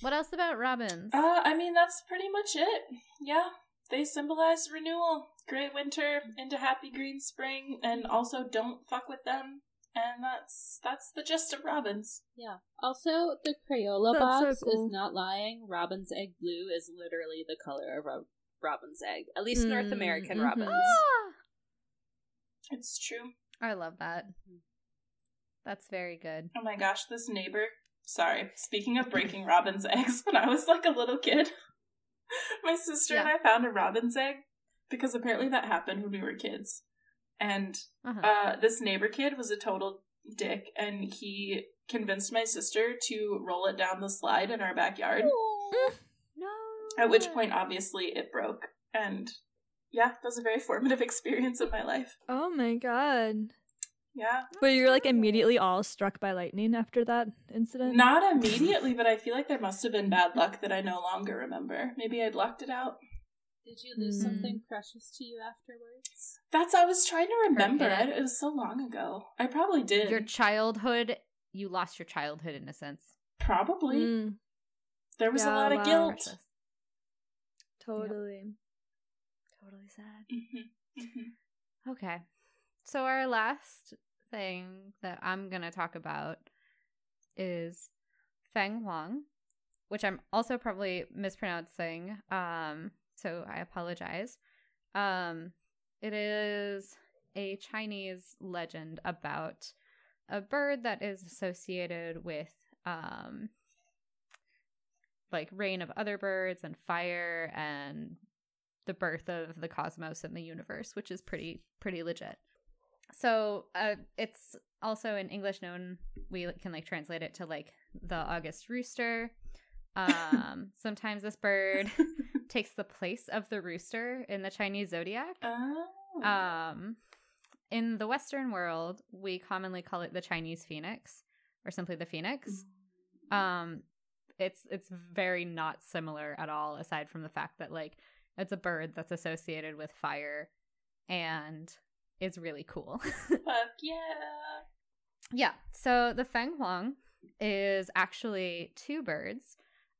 What else about robins? Uh, I mean, that's pretty much it. Yeah, they symbolize renewal, great winter into happy green spring, and also don't fuck with them. And that's that's the gist of robins. Yeah. Also, the Crayola That's so box cool. is not lying. Robin's egg blue is literally the color of a robin's egg. At least North Mm, American mhm. robins. Ah! It's true. I love that. That's very good. Oh my gosh, this neighbor. Sorry. Speaking of breaking robin's eggs, when I was like a little kid, my sister and I found a robin's egg because apparently that happened when we were kids. And Uh-huh. uh, this neighbor kid was a total dick, and he convinced my sister to roll it down the slide in our backyard. no. At which point, obviously, it broke. And yeah, that was a very formative experience in my life. Oh my god. Yeah. But you're like immediately all struck by lightning after that incident? Not immediately, but I feel like there must have been bad luck that I no longer remember. Maybe I'd lucked it out. Did you lose Mm. something precious to you afterwards? That's I was trying to remember. hit. It was so long ago. I probably did. Your childhood, you lost your childhood innocence. probably. Mm, There was a Yeah, lot of guilt. Precious. totally. Totally sad. Mhm, mhm. Okay. So our last thing that I'm going to talk about is Feng Huang, which I'm also probably mispronouncing. Um so I apologize. Um it is a Chinese legend about a bird that is associated with um like rain of other birds and fire and the birth of the cosmos and the universe, which is pretty pretty legit. So uh, it's also in English known. We can like translate it to like the August rooster. Um, sometimes this bird takes the place of the rooster in the Chinese zodiac. Oh. Um, in the Western world, we commonly call it the Chinese phoenix, or simply the phoenix. Um, it's it's very not similar at all, aside from the fact that like it's a bird that's associated with fire, and is really cool. Fuck yeah. yeah. So the Feng Huang is actually two birds.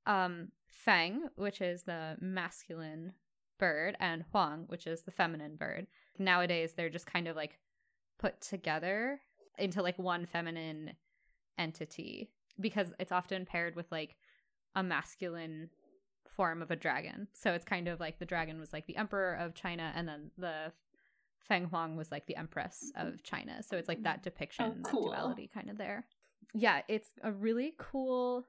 Um, Feng, which is the masculine bird, and Huang, which is the feminine bird. Nowadays, they're just kind of like put together into like one feminine entity because it's often paired with like a masculine form of a dragon. So it's kind of like the dragon was like the emperor of China, and then the Feng Huang was like the empress of China. So it's like that depiction, Oh, cool. that duality kind of there. Yeah, it's a really cool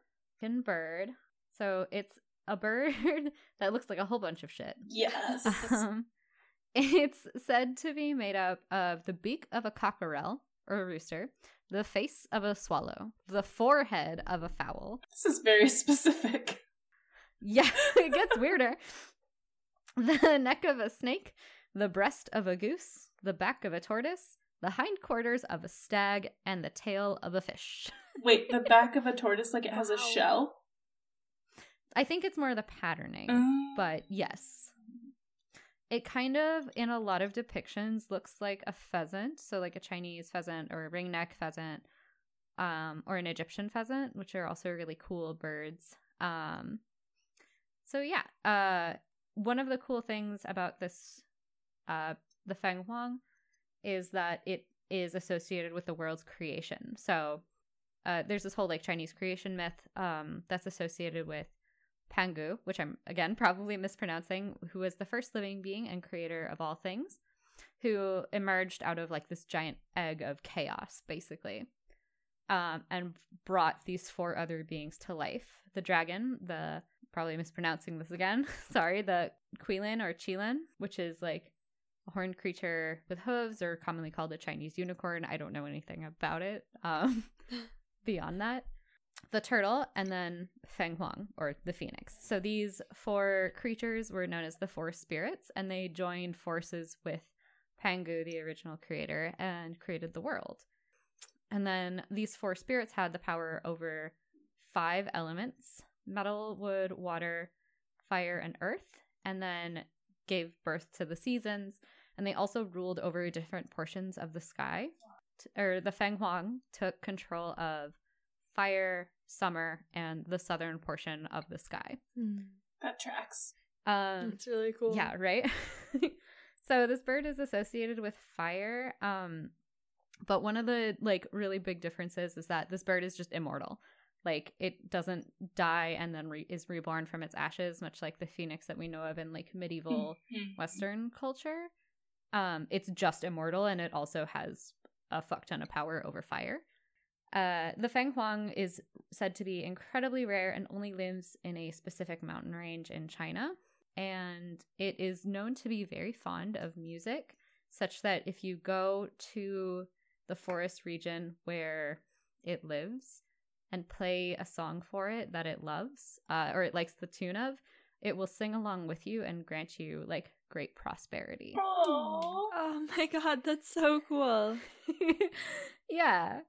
bird. So it's a bird that looks like a whole bunch of shit. Yes. Um, it's said to be made up of the beak of a cockerel or a rooster, the face of a swallow, the forehead of a fowl. this is very specific. Yeah, it gets weirder. The neck of a snake, the breast of a goose, the back of a tortoise, the hindquarters of a stag, and the tail of a fish. Wait, the back of a tortoise like it has a shell? I think it's more the patterning. Um, but yes it kind of in a lot of depictions looks like a pheasant so like a chinese pheasant or a ringneck pheasant um or an egyptian pheasant which are also really cool birds um so yeah uh one of the cool things about this uh the feng huang is that it is associated with the world's creation. So uh, there's this whole like Chinese creation myth um, that's associated with Pangu, which I'm again probably mispronouncing, who was the first living being and creator of all things, who emerged out of like this giant egg of chaos, basically, um, and brought these four other beings to life. The dragon, the probably mispronouncing this again, sorry, the Quilin or Qilin, which is like a horned creature with hooves, or commonly called a Chinese unicorn. I don't know anything about it um, beyond that the turtle, and then Feng Huang, or the phoenix. So these four creatures were known as the four spirits, and they joined forces with Pangu, the original creator, and created the world. And then these four spirits had the power over five elements metal, wood, water, fire, and earth, and then gave birth to the seasons. And they also ruled over different portions of the sky. Or the Feng Huang took control of fire, summer, and the southern portion of the sky. That tracks. Um, That's really cool. yeah, right. so this bird is associated with fire. Um, but one of the like really big differences is that this bird is just immortal. Like it doesn't die and then re- is reborn from its ashes, much like the phoenix that we know of in like medieval Western culture. Um, it's just immortal, and it also has a fuck ton of power over fire. Uh, the Feng Huang is said to be incredibly rare and only lives in a specific mountain range in China. And it is known to be very fond of music, such that if you go to the forest region where it lives and play a song for it that it loves uh, or it likes the tune of, it will sing along with you and grant you like great prosperity. Oh, Oh my god, that's so cool. yeah.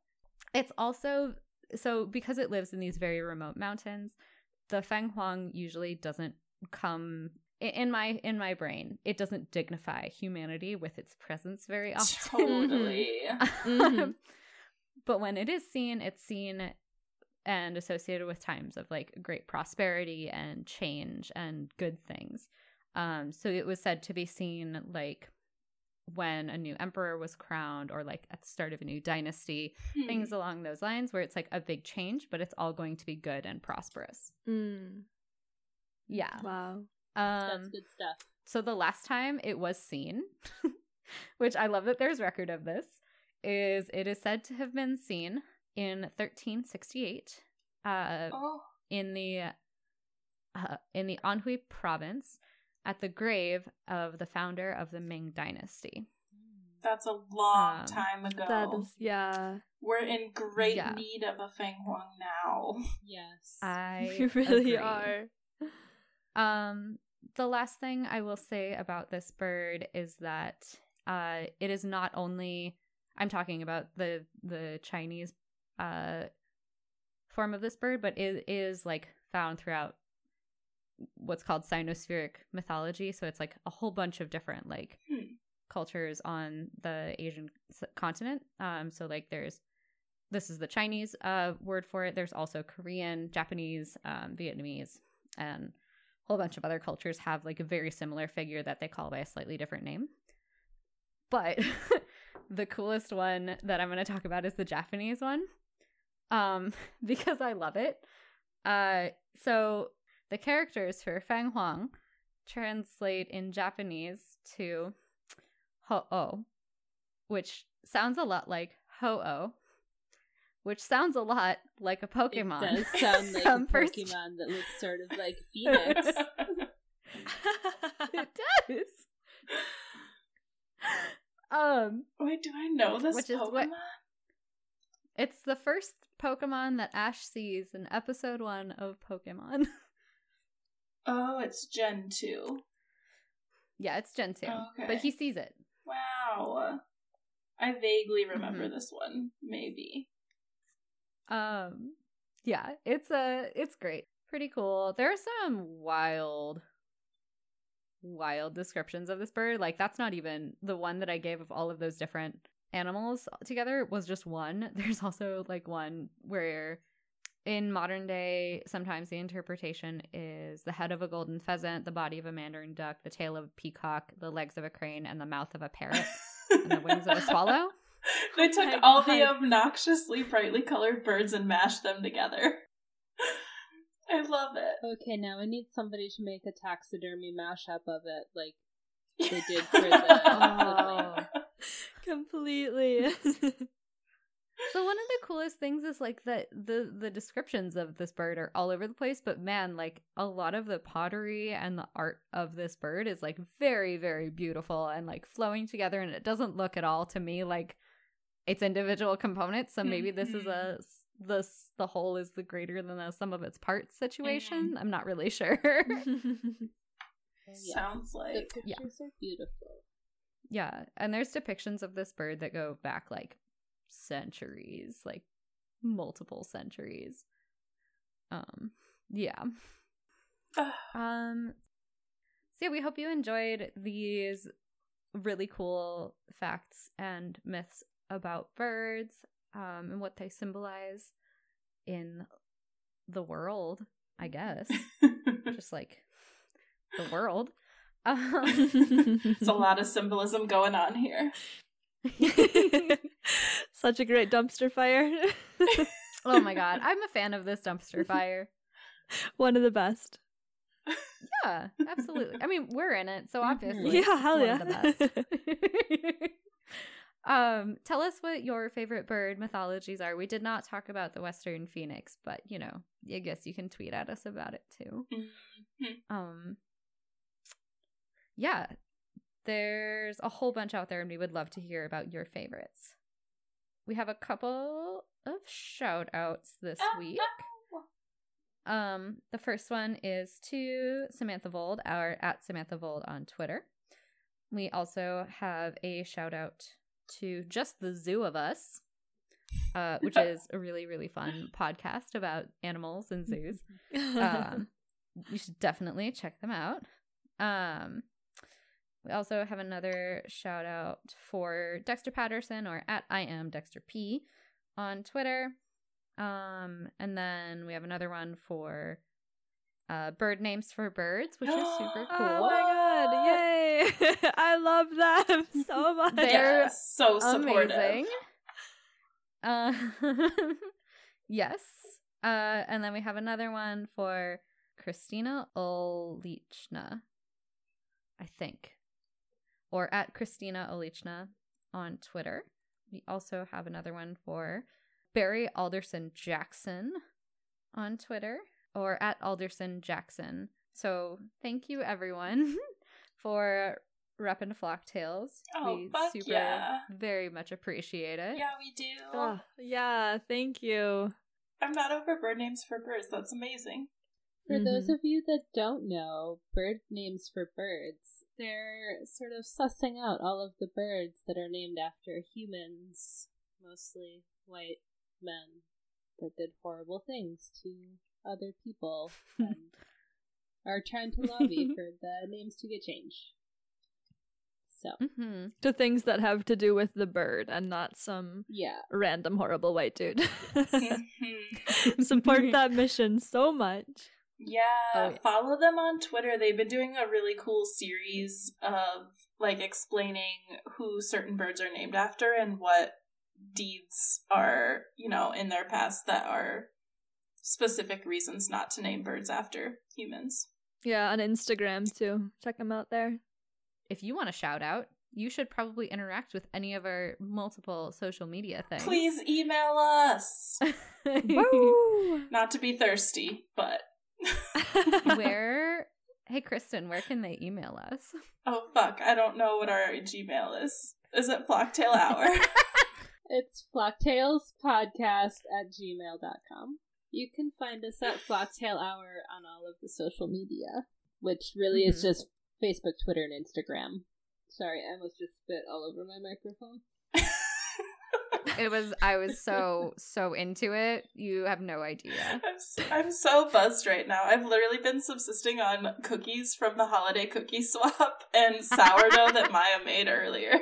It's also so because it lives in these very remote mountains, the Feng Huang usually doesn't come in my in my brain. It doesn't dignify humanity with its presence very often. totally. Mhm. but when it is seen, it's seen and associated with times of like great prosperity and change and good things. Um, so it was said to be seen like when a new emperor was crowned or like at the start of a new dynasty, Hmm. things along those lines where it's like a big change, but it's all going to be good and prosperous. Mm, Yeah. wow. That's Um, good stuff. so the last time it was seen, which I love that there's record of this, is it is said to have been seen in 1368 uh, Oh, in the uh, in the Anhui province at the grave of the founder of the Ming dynasty. that's a long Um, time ago. That is yeah. We're in great Yeah. need of a Feng Huang now. Yes. I We really agree. are. Um, the last thing I will say about this bird is that uh, it is not only I'm talking about the the Chinese uh form of this bird, but it is like found throughout what's called sinospheric mythology. So it's like a whole bunch of different like Hmm. cultures on the Asian continent. Um, so like there's this is the Chinese uh word for it. There's also Korean, Japanese, um, Vietnamese, and a whole bunch of other cultures have like a very similar figure that they call by a slightly different name. But the coolest one that I'm going to talk about is the Japanese one. Um because I love it. Uh so the characters for Feng Huang translate in Japanese to Ho-Oh, which sounds a lot like Ho-Oh, which sounds a lot like a Pokemon. It does sound like a from first- Pokemon that looks sort of like Phoenix. it does. um, Wait, do I know this Pokemon? what- it's the first Pokemon that Ash sees in episode one of Pokemon. Oh, it's Gen 2. yeah, it's Gen 2. Okay. But he sees it. Wow. I vaguely remember Mhm. this one, maybe. Um yeah, it's a it's great. Pretty cool. There are some wild wild descriptions of this bird. Like that's not even the one that I gave of all of those different animals together was just one. There's also like one where in modern day sometimes the interpretation is the head of a golden pheasant, the body of a mandarin duck, the tail of a peacock, the legs of a crane and the mouth of a parrot and the wings of a swallow. they oh took my all the obnoxiously brightly colored birds and mashed them together. I love it. Okay, now we need somebody to make a taxidermy mashup of it, like they did for the. Oh. Completely. So one of the coolest things is like that the the descriptions of this bird are all over the place, but man, like a lot of the pottery and the art of this bird is like very very beautiful and like flowing together, and it doesn't look at all to me like its individual components. So maybe this is mm-hmm. a this the whole is the greater than the sum of its parts situation. Mm-hmm. I'm not really sure. Yes, Sounds the like pictures are beautiful. Yeah, and there's depictions of this bird that go back like centuries, like multiple centuries. Um, yeah. Um, so yeah, we hope you enjoyed these really cool facts and myths about birds, um, and what they symbolize in the world. I guess just like the world. Um, It's a lot of symbolism going on here. Such a great dumpster fire. oh my god, I'm a fan of this dumpster fire. One of the best. Yeah, absolutely. I mean, we're in it, so Mhm. obviously, Yeah, hell one yeah. of the best. um, tell us what your favorite bird mythologies are. We did not talk about the Western Phoenix, but you know, I guess you can tweet at us about it too. Mhm. Um, yeah, there's a whole bunch out there, and we would love to hear about your favorites. We have a couple of shout outs this week. Um, the first one is to Samantha Vold, our at Samantha Vold on Twitter. We also have a shout out to Just the Zoo of Us, uh, which is a really, really fun podcast about animals and zoos. Um, you should definitely check them out. Um, we also have another shout out for Dexter Patterson or at I am Dexter P on Twitter. Um, and then we have another one for uh, bird names for birds, which is super cool. oh my god, yay! I love them so much. They're Yeah, so supportive. Uh, yes. Uh, and then we have another one for Christina Olichna, I think, or at Christina Olichna on Twitter. We also have another one for Barry Alderson Jackson on Twitter or at Alderson Jackson. So thank you everyone for repping Flocktails. Oh, we fuck super yeah. very much appreciate it. Yeah, we do. Oh, yeah, thank you. I'm not over bird names for birds. That's amazing. For those Mhm. of you that don't know, bird names for birds, they're sort of sussing out all of the birds that are named after humans, mostly white men that did horrible things to other people and are trying to lobby for the names to get changed. So, hmm To things that have to do with the bird and not some yeah. random horrible white dude. Support that mission so much. Yeah, Oh, yeah. follow them on Twitter. They've been doing a really cool series of like explaining who certain birds are named after and what deeds are, you know, in their past that are specific reasons not to name birds after humans. Yeah, on Instagram too. Check them out there. If you want to shout out, you should probably interact with any of our multiple social media things. Please email us. Woo! Not to be thirsty, but where Hey Kristen, where can they email us? oh fuck, I don't know what our Gmail is. Is it Flocktail Hour? It's flocktailspodcast at gmail.com. You can find us at Flocktail Hour on all of the social media, which really is Mhm. just Facebook, Twitter, and Instagram. Sorry, I almost just spit all over my microphone. It was I was so so into it. You have no idea. I'm, s- I'm so buzzed right now. I've literally been subsisting on cookies from the holiday cookie swap and sourdough that Maya made earlier.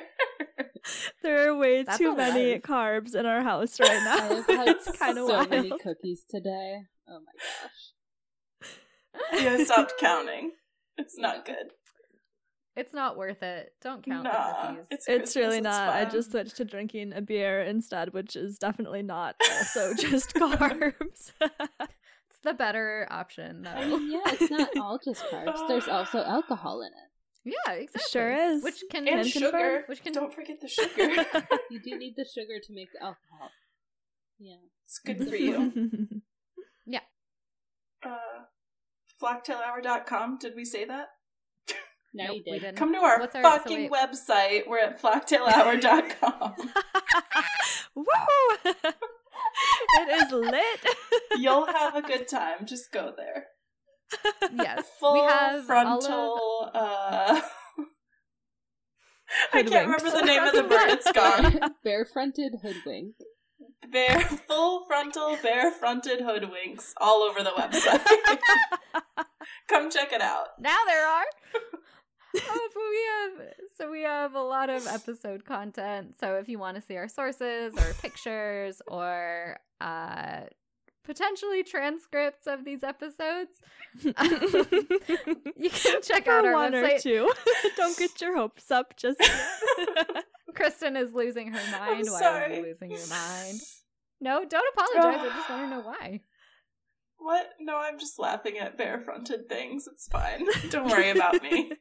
There are way That's too many life. carbs in our house right I now. have had it's kind of so wild. many cookies today. Oh my gosh. yeah, I stopped counting. It's not good. It's not worth it. Don't count the cookies. it's It's really Christmas, not. I just switched to drinking a beer instead, which is definitely not also just carbs. It's the better option, though. I mean, yeah, it's not all just carbs. There's also alcohol in it. yeah, exactly. Sure is. Which can and sugar. confirm. Which can Don't forget the sugar. You do need the sugar to make the alcohol. Yeah. it's good for you. yeah. Uh, flocktailhour.com. Did we say that? Now Nope, you we did. didn't. Come to our What's our- so fucking website. We're at flocktailhour.com. Woo! it is lit. You'll have a good time. Just go there. Yes. Full we have all of frontal. Uh... I can't remember the name of the bird. It's gone. Bare-fronted hoodwink. Bare, full frontal, bare fronted hoodwinks all over the website. Come check it out. Now there are. Oh, but we have so we have a lot of episode content. So if you want to see our sources or pictures or uh potentially transcripts of these episodes, you can check out our one or website. two. Don't get your hopes up just yet. Kristen is losing her mind. I'm Why are you losing your mind? No, don't apologize. I just want to know why. What? No, I'm just laughing at bare fronted things. It's fine. Don't worry about me.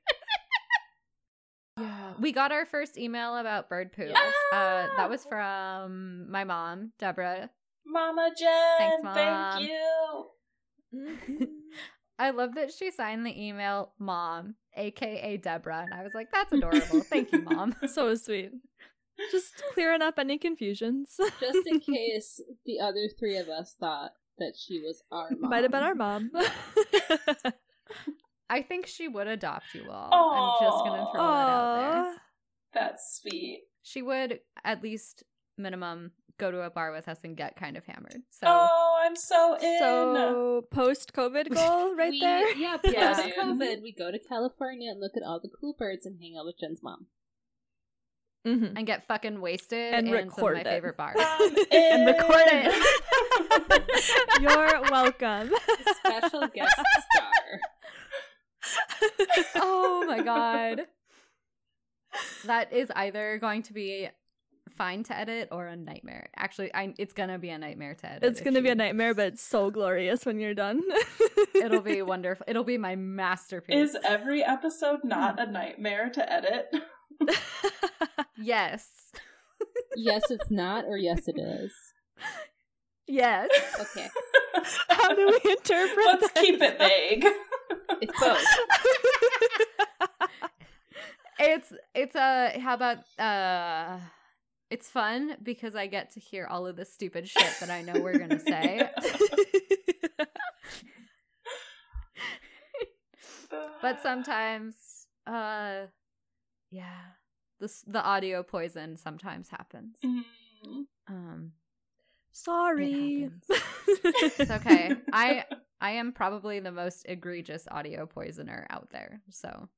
Yeah. We got our first email about bird poo. Yes. Uh, that was from my mom, Deborah. Mama Jen, Thanks, Mom. thank you. I love that she signed the email mom, aka Deborah, and I was like, that's adorable. Thank you, mom. so sweet. Just clearing up any confusions. Just in case the other three of us thought that she was our mom. Might have been our mom. I think she would adopt you all. I'm just gonna throw that out there. That's sweet. She would at least minimum go to a bar with us and get kind of hammered. So oh, I'm so in. So post COVID goal right We- there. Yeah, Yeah. post COVID, we go to California and look at all the cool birds and hang out with Jen's mom. Mhm. and get fucking wasted And in some of record my it. favorite bars. I'm And in. record it. You're welcome. Special guest star. Oh my god. That is either going to be fine to edit or a nightmare. Actually, I it's gonna be a nightmare to edit. It's gonna be a nightmare, but it's so glorious when you're done. It'll be wonderful. It'll be my masterpiece. Is every episode not a nightmare to edit? yes. Yes, it's not, or yes, it is. Yes. Okay, How do we interpret? Let's this? keep it vague. It's both. It's it's a how about uh it's fun because I get to hear all of the stupid shit that I know we're gonna say. but sometimes uh yeah the the audio poison sometimes happens Mm. um Sorry. it's okay i i am probably the most egregious audio poisoner out there so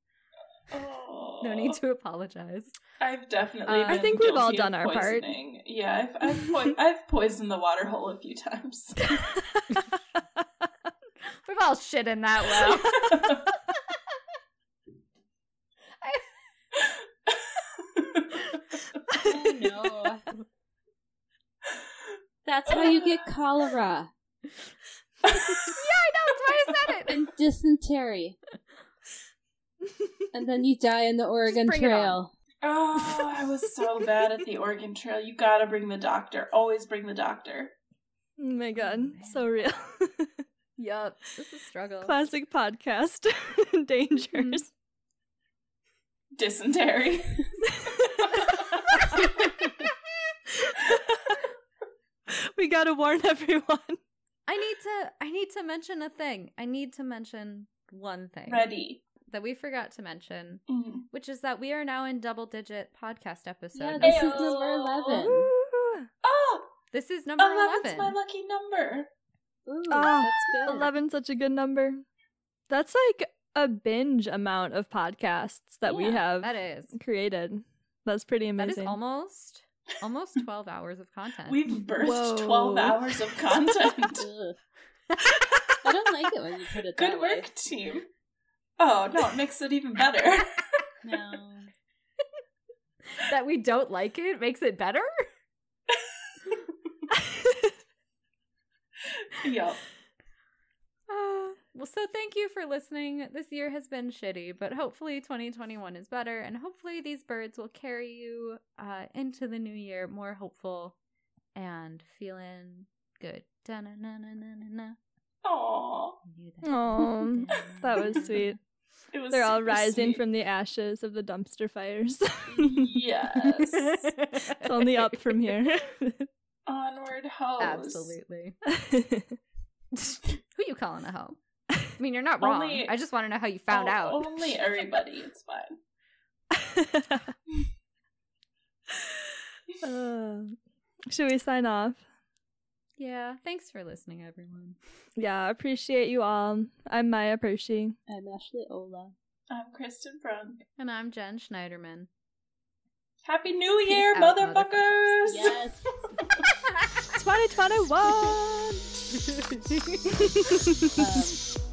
Oh. no need to apologize I've definitely. Uh, been I think we've all done of our part. Yeah, I've I've, po- I've poisoned the water hole a few times. we've all shit in that well Oh no. That's how you get cholera yeah i know that's why i said it and dysentery. And then you die in the Oregon bring it on. Trail. oh, I was so bad at the Oregon Trail. You gotta bring the doctor. Always bring the doctor. oh my god, oh, man. so real. yup this is a struggle Classic podcast mm-hmm. dangers. Dysentery. we gotta warn everyone. I need to I need to mention a thing. I need to mention one thing Ready. that we forgot to mention, Mm. which is that we are now in double digit podcast episode. Yeah, numbers. this is number 11. Ooh, Oh, This is number 11's 11. my lucky number. Ooh, Ah, that's good. 11 such a good number. That's like a binge amount of podcasts that we have That is. created. That's pretty amazing. That is amazing. almost almost 12 hours of content. We've burst Whoa. 12 hours of content. I don't like it when you put it Good that way. work, team. Oh, no, it makes it even better. No. that we don't like it makes it better? Yup. Uh, well, so thank you for listening. This year has been shitty, but hopefully 2021 is better, and hopefully these birds will carry you uh, into the new year more hopeful and feeling good. Da-na-na-na-na-na. Aw. You that was sweet. It was They're all rising sweet. from the ashes of the dumpster fires. Yes. it's only up from here. Onward hose. Absolutely. Who you calling a hoe? I mean, you're not wrong. Only- I just want to know how you found Oh, out. Only everybody. It's fine. Uh, should we sign off? Yeah. Thanks for listening, everyone. Yeah, I appreciate you all. I'm Maya Pershi. I'm Ashley Ola. I'm Kristen Brunk. And I'm Jen Schneiderman. Happy New Peace Year, out, motherfuckers! Yes. 2021! um,